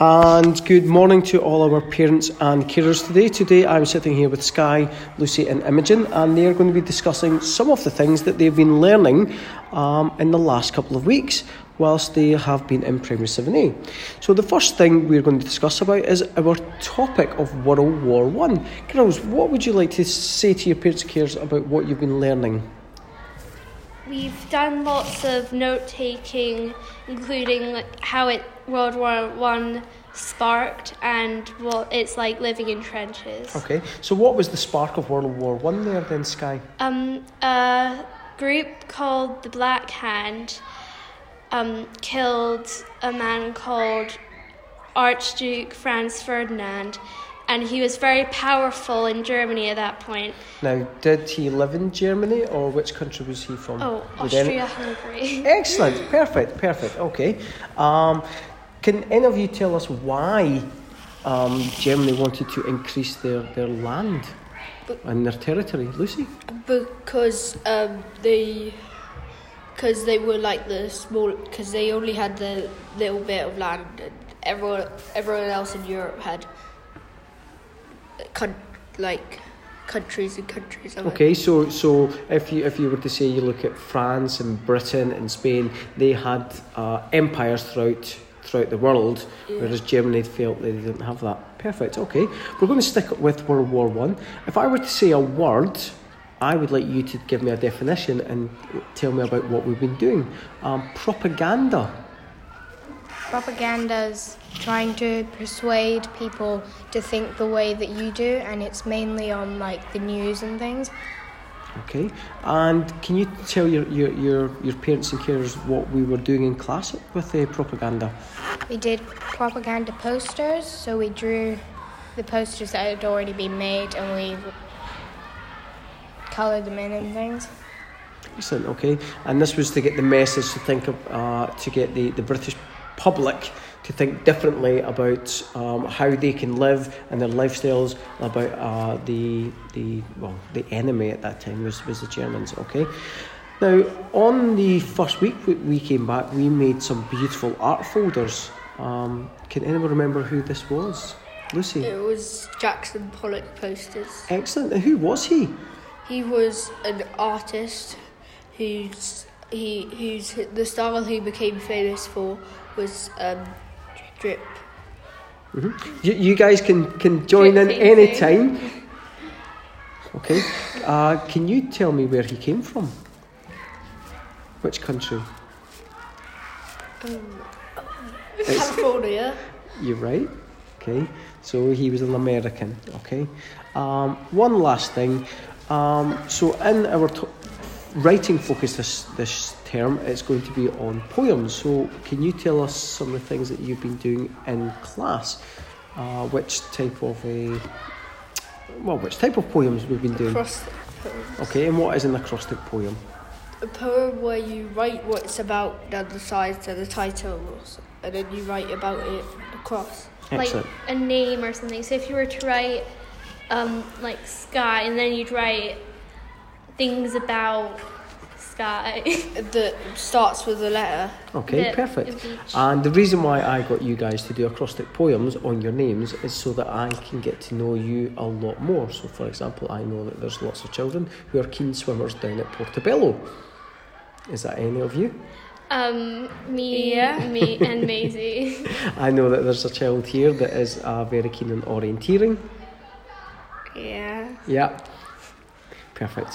And good morning to all our parents and carers today. Today I'm sitting here with Sky, Lucy, and Imogen, and they are going to be discussing some of the things that they've been learning um, in the last couple of weeks whilst they have been in Primary 7A. So the first thing we're going to discuss about is our topic of World War One. Girls, what would you like to say to your parents and carers about what you've been learning? We've done lots of note taking, including like how it World War One sparked and what it's like living in trenches. Okay, so what was the spark of World War One there then, Sky? Um, a group called the Black Hand um, killed a man called Archduke Franz Ferdinand, and he was very powerful in Germany at that point. Now, did he live in Germany or which country was he from? Oh, Austria Hungary. Excellent, perfect, perfect. Okay. Um, can any of you tell us why um, Germany wanted to increase their, their land and their territory? Lucy? Because um, they, because they were like the small, because they only had the little bit of land, and everyone, everyone else in Europe had, con- like, countries and countries. Okay, so so if you if you were to say you look at France and Britain and Spain, they had uh, empires throughout throughout the world, whereas Germany felt they didn't have that. Perfect. Okay, we're going to stick with World War One. If I were to say a word, I would like you to give me a definition and tell me about what we've been doing. Um, propaganda. Propaganda's trying to persuade people to think the way that you do, and it's mainly on like the news and things. Okay, and can you tell your your your, your parents and carers what we were doing in class with the propaganda? We did propaganda posters, so we drew the posters that had already been made, and we coloured them in and things. Excellent. Okay, and this was to get the message to think of, uh, to get the, the British public to think differently about um, how they can live and their lifestyles. About uh, the the well, the enemy at that time was was the Germans. Okay. Now, on the first week we- came back, we made some beautiful art folders. Um, can anyone remember who this was? Lucy. It was Jackson Pollock posters. Excellent. And who was he? He was an artist who's he who's the style he became famous for was um, drip. You, you guys can, can join in Drip any time. Okay. Uh, can you tell me where he came from? Which country? California. You're right. Okay. So he was an American. Okay. Um, one last thing. Um, so in our writing focus this this term, it's going to be on poems. So can you tell us some of the things that you've been doing in class? Uh, which type of a well, which type of poems we've been doing? Acrostic Okay, and what is an acrostic poem? a poem where you write what it's about down the sides and the title, and then you write about it across. Excellent. like a name or something. So if you were to write um, like sky, and then you'd write things about sky. That starts with a letter. Okay, the- perfect. of. And the reason why I got you guys to do acrostic poems on your names is so that I can get to know you a lot more. So, for example, I know that there's lots of children who are keen swimmers down at Portobello. Is that any of you? Um, me, Yeah. me, and Maisie. I know that there's a child here that is uh, very keen on orienteering. Yeah. Yeah, perfect.